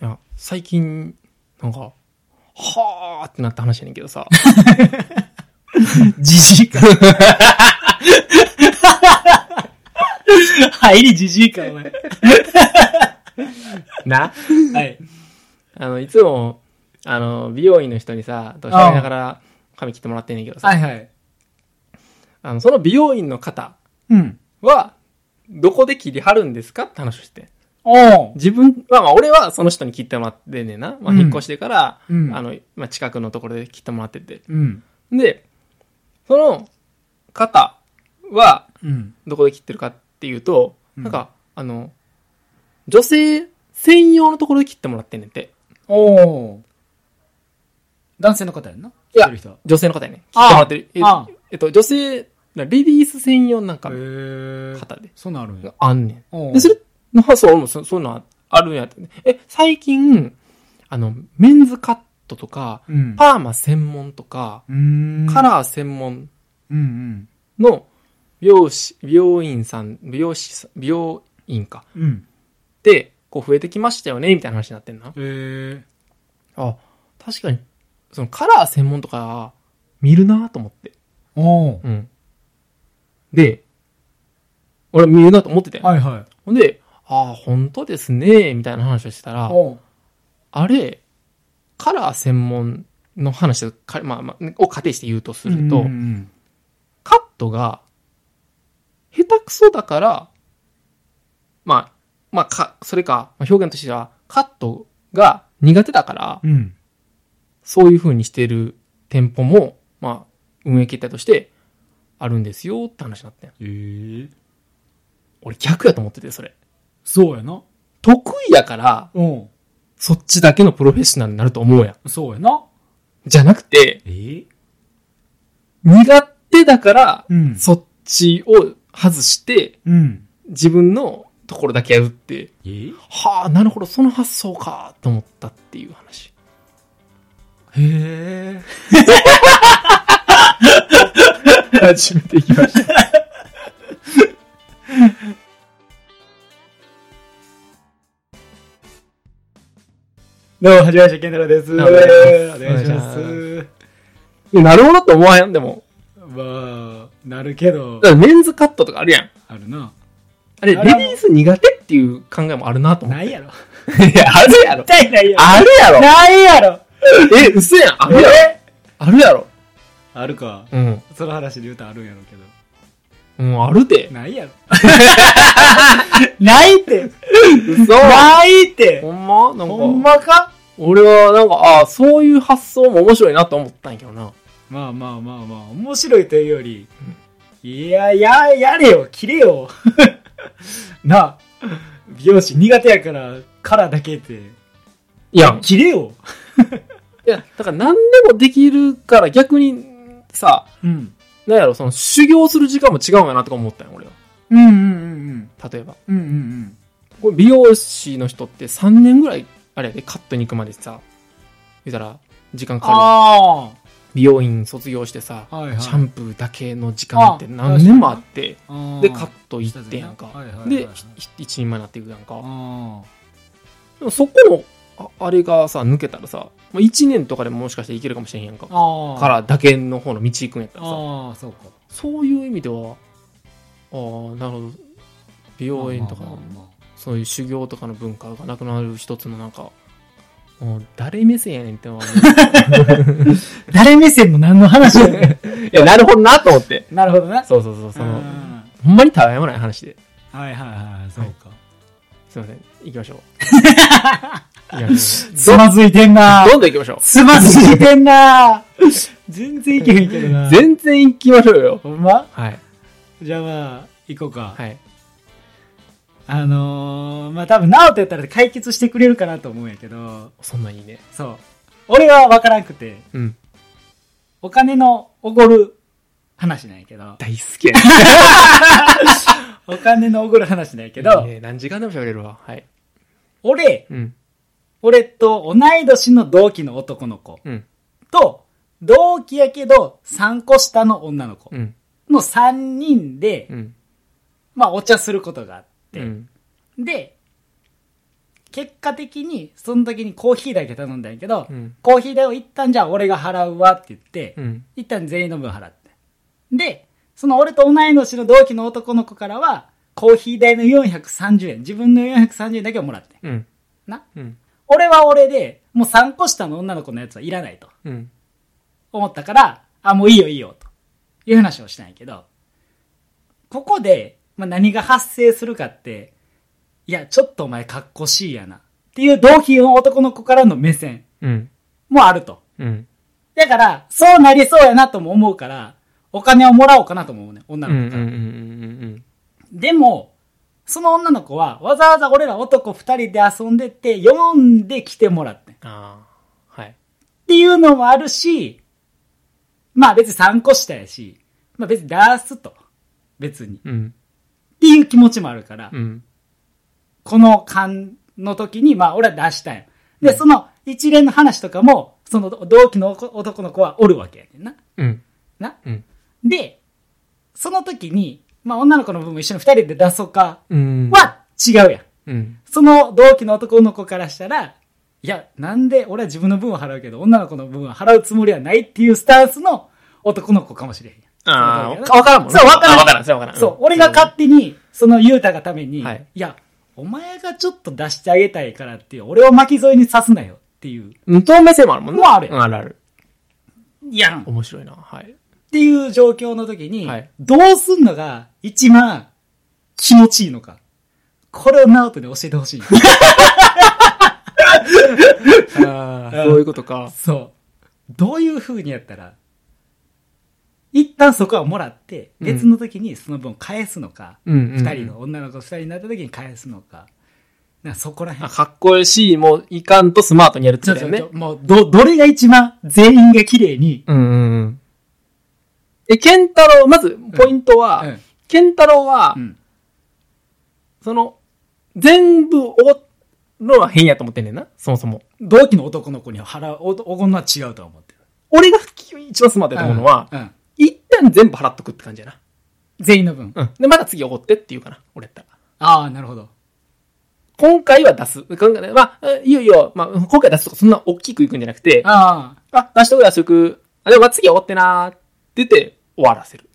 いや、最近、なんか、はーってなった話やねんけどさ。じじいか。入りじじいか、お前。な？はい。あの、いつも、あの、美容院の人にさ、と喋りながら髪切ってもらってんねんけどさ、はいはい。あの、その美容院の方うん。は、どこで切り張るんですか？って話をして。自分、まあまあ、俺はその人に切ってもらってんねんな。まあ、うん引っ越してから、うんあの、まあ、近くのところで切ってもらってて。うん。で、その方は、うん。どこで切ってるかっていうと、うんなんか、あの、女性専用のところで切ってもらってんねんて。おう。男性の方やんな？いや。女性の方やね。切ってもらってる。えっと、女性、レディース専用なんか方で、そうなるんや。あんねん。で、それの発想もそそういうのあるんやってね。え、最近、あの、メンズカットとか、うん。パーマ専門とか。カラー専門。の美容師、美容院さん、美容師美容院か。うん。で、こう増えてきましたよね、みたいな話になってんな。へえ。あ、確かに、そのカラー専門とか、見るなと思って。おう。うん。で、俺見るなと思ってたよ。はいはい。ほんで、ああ、本当ですね、みたいな話をしてたら。あれ、カラー専門の話をか、まあまあ、を仮定して言うとすると、カットが、下手くそだから、まあ、まあ、か、それか、まあ、表現としては、カットが苦手だから、うん。うん。そういう風にしてる店舗も、まあ、運営形態として、あるんですよって話になってん。ええ。俺逆やと思ってて、それ。そうやな。得意やから、うん。そっちだけのプロフェッショナルになると思うやん。そうやな。じゃなくて、え？え苦手だから、うんそっちを外して、うん。自分のところだけやるって、え？はあ、なるほど、その発想か、と思ったっていう話。へえ。初めて行きました。どうも、はじめまして、健太郎です。お願いします。なるほどって思わへん？でも。まあ、なるけどメンズカットとかあるやん。あるな。あれ、レディース苦手っていう考えもあるなと思って。ないやろ。いや、あるやろ。絶対ないやろ。あるやろ。ないやろ。え、嘘やん。あるやろ。え？あるやろ。あるか。うん。その話で言うとあるんやろうけど。うん、あるで。ないやろ。ないって。嘘ないって。ほんま？なんか、ほんまか？俺はなんか、ああ、そういう発想も面白いなと思ったんやけどな。まあまあまあまあ、面白いというより、いや、や、やれよ、切れよ。なあ、美容師苦手やから、カラーだけって、いや、切れよ。いや、だから何でもできるから逆に、さ、うん。なんやろ、その修行する時間も違うんやなとか思ったんよ、俺は。うんうんうん例えば。うん。うんうんこれ美容師の人って3年ぐらい、あれやで、カットに行くまでさ、言うたら、時間かかるやん。あ美容院卒業してさ、あ。はいはい。シャンプーだけの時間って何年もあって、で、カット行ってやんかはいはいは。いで、ひ一人前になっていくやんか。あでもそこの、ああれがさ、抜けたらさ、まあ、1年とかでももしかしていけるかもしれへんやんか。からだけの方の道行くんやったらさ、そうか。そういう意味では、ああ、なるほど。美容院とかそういう修行とかの文化がなくなる一つのなんか、もう誰目線やねんって思う。あ 誰目線の何の話やね いや、なるほどなと思って。んなるほどな。そうそうそう、その、うんほんまにたわいもない話で。はいはいはい、そうか。すいません。行きましょう。つまずいてんなう。どんどん行きましょつまずいてんな 全然いけへんけどな。う。全然行きましょうよ。ほんま？はい。じゃあまあ、行こうか。はい。あのー、まあ多分、ナオとやったら解決してくれるかなと思うんやけど、そんなんいいね。そう。俺は分からんくて、うん。お金のおごる話なんやけど、大好きやね。お金のおごる話なんやけど、いいね何時間でも喋れるわ。はい。俺、うん。俺と同い年の同期の男の子うん。と、同期やけど3個下の女の子うん。の3人で、うん。まあお茶することがあって、うん。で、結果的に、その時にコーヒーだけ頼んだんやけど、うん。コーヒー代を一旦じゃあ俺が払うわって言って、うん。一旦全員の分払って。で、その俺と同い年の同期の男の子からは、コーヒー代の430円、自分の430円だけをもらって。うん。な。うん。俺は俺で、もう3個下の女の子のやつはいらないとうん。思ったから、あ、もういいよいいよ、という話をしたんやけど、ここで、まあ、何が発生するかって、いや、ちょっとお前かっこしいやな。っていう同期の男の子からの目線うん。もあると。うん。だから、そうなりそうやなとも思うから、お金をもらおうかなと思うね、女うん。うん。の子から。ん。でも、その女の子は、わざわざ俺ら男二人で遊んでって、読んで来てもらって。っああ。はい。ていうのもあるし、まあ別に3個下やし、まあ別に出すと。別に。っうん。ていう気持ちもあるから、うん。この間の時に、まあ俺は出したんよ。で、その一連の話とかも、その同期の男の子はおるわけやねんな。うん。な。うん。で、その時に、まあ女の子の分も一緒に二人で出そうか、うん。は違うやん。うん。その同期の男の子からしたら、いや、なんで俺は自分の分を払うけど、女の子の分は払うつもりはないっていうスタンスの男の子かもしれへんやん。ああ、わからんもんねそう、わからん。あわからん、そうわからん。そう、俺が勝手に、そのユータがために、はいい、や、お前がちょっと出してあげたいからっていう、俺を巻き添えに刺すなよっていう、うん。透明性もあるもんね。もあるあるある。いや面白いな。はい。ていう状況の時に、はいどうすんのが一番気持ちいいのか。これをナオトに教えてほしい。ああ、そういうことか。そう。どういう風にやったら、一旦そこはもらって、うん別の時にその分返すのか、うんうんうん。二、人の女の子二人になった時に返すのか、なんかそこらあ、辺。かっこいいし、もういかんとスマートにやるってことだよね。もう、ど、どれが一番全員が綺麗に、うんうんうん。え、ケンタロウ、まず、ポイントは、うんケンタロウは、うん。その、全部おごるのは変やと思ってんねんな、そもそも。同期の男の子に払う、お、おごんのは違うとは思ってる。俺が一番スマートやと思うのは、うん。うん一旦全部払っとくって感じや全員の分。な。うん。で、また次おごってって言うかな、俺やったら。ああ、なるほど。今回は出す。今回ね、まあ、えいいよいいよ、まあ、今回出すとかそんな大きくいくんじゃなくて、ああ、出しとく安く、あ、でもまあ次おごってなーって言って終わらせる。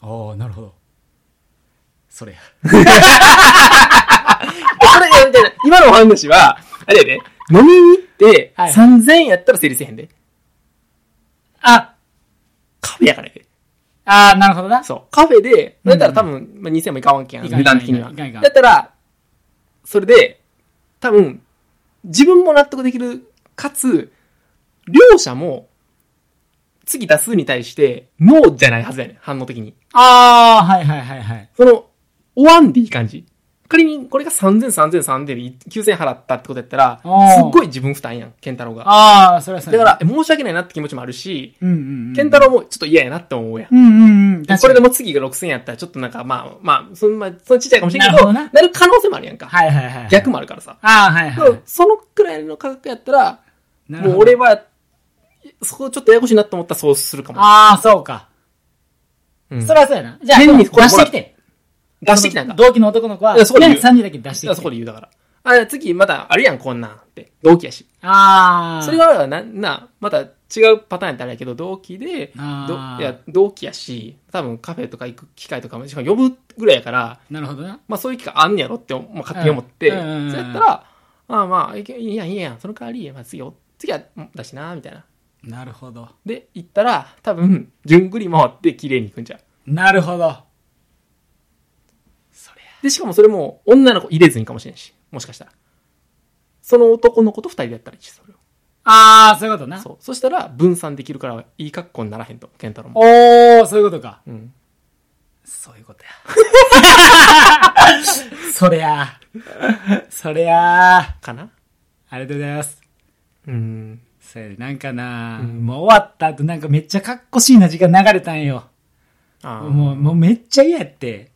あ。ああ、なるほど。それや。これ、みたいな今のお話は、あれやで、飲みに行って、はい3000円やったら成立せへんで。あ、カフェやからやで。ああ、なるほどな。そう。カフェで、だったら多分、まあ、2000円もいかんわけやん、いかん値段的には。いかんいかんいかんだったら、それで、多分、自分も納得できる、かつ、両者も、次出すに対して、ノーじゃないはずやねん、反応的に。ああ、はいはいはいはい。その、終わんでいい感じ。仮に、これが3000、3000、3000で9000払ったってことやったら、すっごい自分負担やん、ケンタロウが。ああ、それはそうやだから、え申し訳ないなって気持ちもあるし、うんうんうん。ケンタロウもちょっと嫌やなって思うやん。うんうんうん。これでも次が6000やったら、ちょっとなんか、まあ、まあ、そんな、そのちっちゃいかもしれんけど、なるほどななる可能性もあるやんか。はいはいはい。逆もあるからさ。ああ、はいはい。そのくらいの価格やったら、もう俺は、そこちょっとややこしいなと思ったらそうするかも。ああ、そうか。うんそれはそうやな。じゃあ、変に出してきて。出してきたんか。同期の男の子は、いやそこで言う3人だけ出してきて。そこで言うだから。あ、次またあるやん、こんなんって。同期やし。ああ。それがな、な、また違うパターンやったらあれやけど、同期で、どあーいや、同期やし、多分カフェとか行く機会とかも、しかも呼ぶぐらいやから、なるほどな。まあそういう機会あんねやろって、まあ、勝手に思って、うんうんうんうんそうやったら、ああまあ、いけいいやん、いいやん、その代わり、まあ次よ、次は、うんだしな、みたいな。なるほど。で、行ったら、多分、順繰り回って綺麗に行くんじゃう。なるほど。そりで、しかもそれも、女の子入れずにかもしれんし、もしかしたら。その男の子と二人でやったらいいし、それを。ゃ。ああ、そういうことな。そう。そしたら、分散できるから、いい格好にならへんと、ケンタロウも。おー、そういうことか。うん。そういうことや。そりゃ。そりゃ。かな？ありがとうございます。うん。それでなんかな、うんもう終わった後なんかめっちゃかっこしいな時間流れたんよ。ああ。もう、もうめっちゃ嫌やって。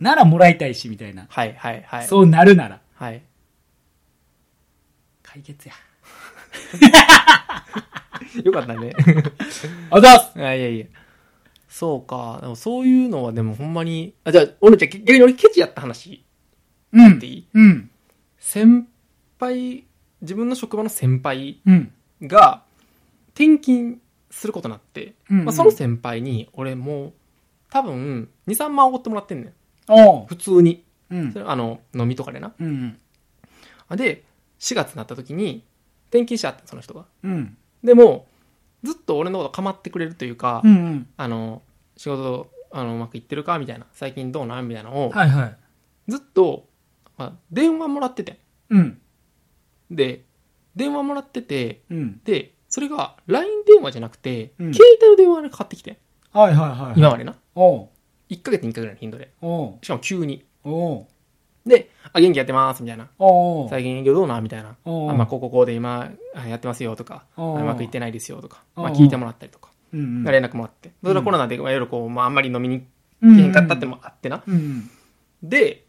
ならもらいたいし、みたいな。はいはいはい。そうなるなら。はい。解決や。よかったね。あざっすいやいやいや。そうか。でもそういうのはでもほんまに、あ、じゃあ、俺じゃあ逆に俺ケチやった話うんでいい？うん。先輩、自分の職場の先輩うん。が転勤することになって、うんうんまあ、その先輩に俺もう多分2、3万おごってもらってんねん。普通に。うんあの、飲みとかでな。うん。で、4月になった時に転勤しちゃってその人が。うん。でも、ずっと俺のこと構ってくれるというか、うんうん。あの、仕事、あの、うまくいってるかみたいな、最近どうなんみたいなのを、はいはい。ずっと、まあ、電話もらってて。うん。で、電話もらってて、うん。で、それが LINE 電話じゃなくて、うん携帯の電話でかかってきて、はいはいはい。今までな。おう。1ヶ月に1回ぐらいの頻度で。おう。しかも急に。おう。で、あ、元気やってます、みたいな。おう。最近営業どうなんみたいな。おうあ、まあ、こうこうこうで今、あやってますよとか、あおううまくいってないですよとか、まあ、おう聞いてもらったりとか、うんうん。連絡もらって。それはコロナで、いろいろこう、まあ、あんまり飲みにうん行けへんかったってのもあってな。うん。で、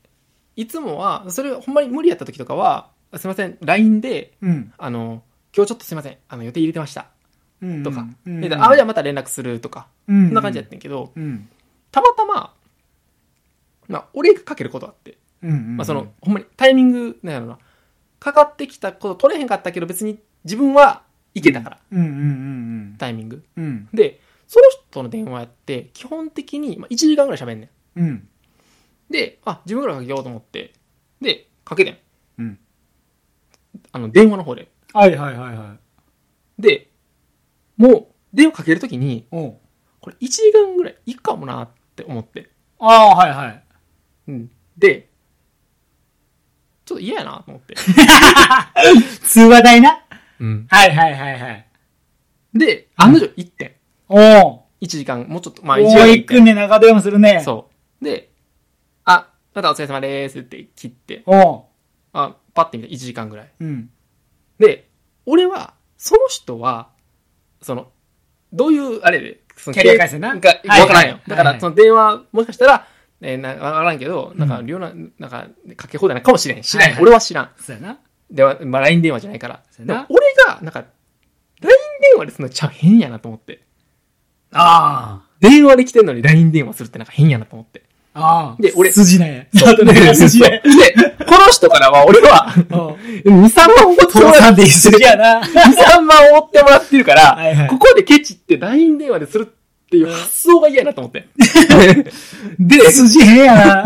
いつもは、それほんまに無理やった時とかは、すいません、LINE で、うん。あの、今日ちょっとすいません、あの、予定入れてました。うん。とか。うん。であ、じゃあまた連絡するとか、うん。そんな感じやってんけど、うん。たまたま、まあ、俺がかけることあって、うんうん。まあ、その、ほんまにタイミング、なんやろな、かかってきたこと取れへんかったけど、別に自分はいけたから、うんうんうんタイミング。うん。うん。で、その人の電話やって、基本的に、まあ、1時間ぐらい喋んねん。うん。で、あ、自分ぐらいかけようと思って、で、かけてん。うん。あの、電話の方で。はいはいはいはい。で、もう、電話かけるときに、おう。これ1時間ぐらいいくかもなって思って。ああ、はいはい。うん。で、ちょっと嫌やなと思って。通話代な？うん。はいはいはいはい。で、案の定1点。おう。1時間、もうちょっと、まあお1時間う、1点。行くね、長電話するね。そう。で、あ、またお疲れ様ですって切って、おう。あ、パッて見た1時間ぐらい。うん。で、俺は、その人は、その、どういう、あれで、そのキャリア回線なが、はいわからんよ。だから、その電話、もしかしたら、えー、な、わからんけど、なんか、両な、なんか、かけ放題なのかもしれん。知らん。はいはい俺は知らん。そうやな。電話、まあ、LINE 電話じゃないから。そうやな俺が、なんか、LINE 電話でするのちゃう変やなと思って。あ電話で来てんのに LINE 電話するってなんか変やなと思って。あ。ああ。で俺筋なんや。そうね、筋なんや。で、この人からは、俺は、おう2、3万おごってもらって父さんで筋やな。2、3万おごってもらってるから、はいはいここでケチって LINE 電話でするっていう発想が嫌やなと思って。で、筋変やな。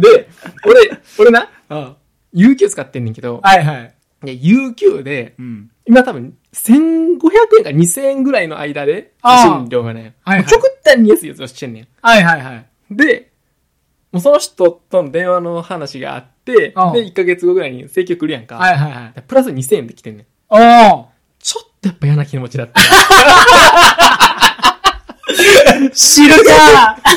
で、俺、俺な、うん。UQ 使ってんねんけど、はいはい。で UQ で、うん。今多分、1500円か2000円ぐらいの間で、受信料がね、はいはい極端に安いやつをしてんねん。はいはいはい。で、もうその人との電話の話があって、で、ああ1ヶ月後ぐらいに請求来るやんか。はいはいはい。プラス2000円で来てんねん。ちょっとやっぱ嫌な気持ちだった。知るか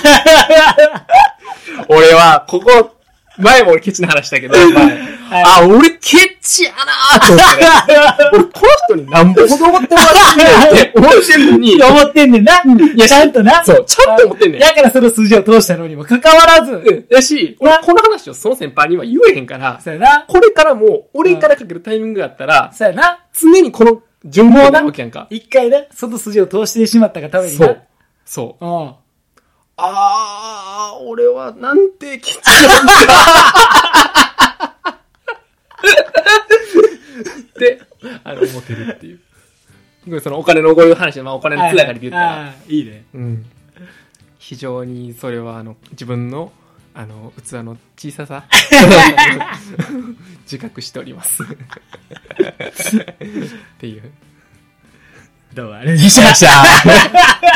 俺は、ここ、前も俺ケチな話したけど、あ、俺ケチやなーと思ってね。俺この人に何ぼほど思ってもらってって思ってんのに、思ってんねんな。いや、ちゃんとな。そう、ちゃんと思ってんねん。やからその数字を通したのにもかかわらず。うんやし、俺この話をその先輩には言えへんから、そうやな。これからも、俺からかけるタイミングがあったら、そうやな。常にこの順番なわけやんか。一回な、その筋を通してしまったがためにな。そう。そう。うん。あー、俺はなんてケチなんだ。って、あの、思ってるっていう。そのお金のこういう話で、まあお金のつながりで言ったら、いいね。うん。非常にそれは、あの、自分の、あの、器の小ささ、自覚しております。っていう。どうもあれでした。よっしゃー